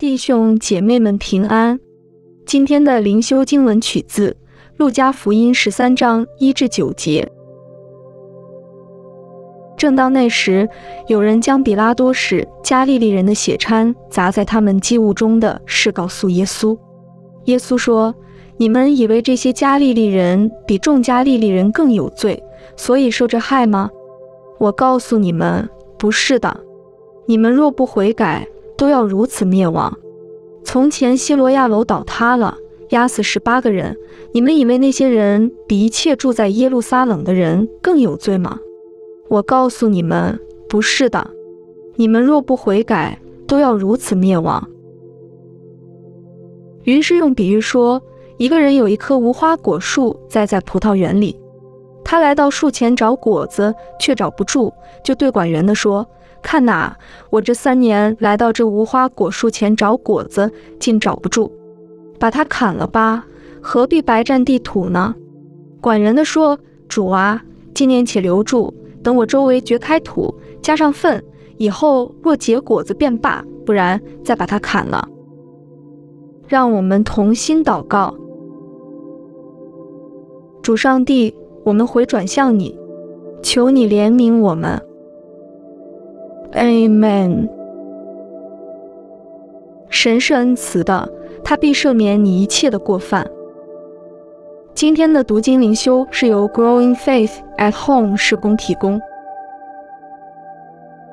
弟兄姐妹们平安。今天的灵修经文取自《路加福音》十三章一至九节。正当那时，有人将比拉多使加利利人的血掺杂在他们祭物中的事告诉耶稣。耶稣说：“你们以为这些加利利人比众加利利人更有罪，所以受这害吗？我告诉你们，不是的。你们若不悔改，都要如此灭亡。从前希罗亚楼倒塌了，压死十八个人。你们以为那些人比一切住在耶路撒冷的人更有罪吗？我告诉你们，不是的。你们若不悔改，都要如此灭亡。于是用比喻说，一个人有一棵无花果树栽在葡萄园里，他来到树前找果子，却找不住，就对管园的说。看哪，我这三年来到这无花果树前找果子，竟找不住，把它砍了吧，何必白占地土呢？管人的说：“主啊，今年且留住，等我周围掘开土，加上粪，以后若结果子便罢，不然再把它砍了。”让我们同心祷告，主上帝，我们回转向你，求你怜悯我们。Amen。神是恩慈的，他必赦免你一切的过犯。今天的读经灵修是由 Growing Faith at Home 施工提供。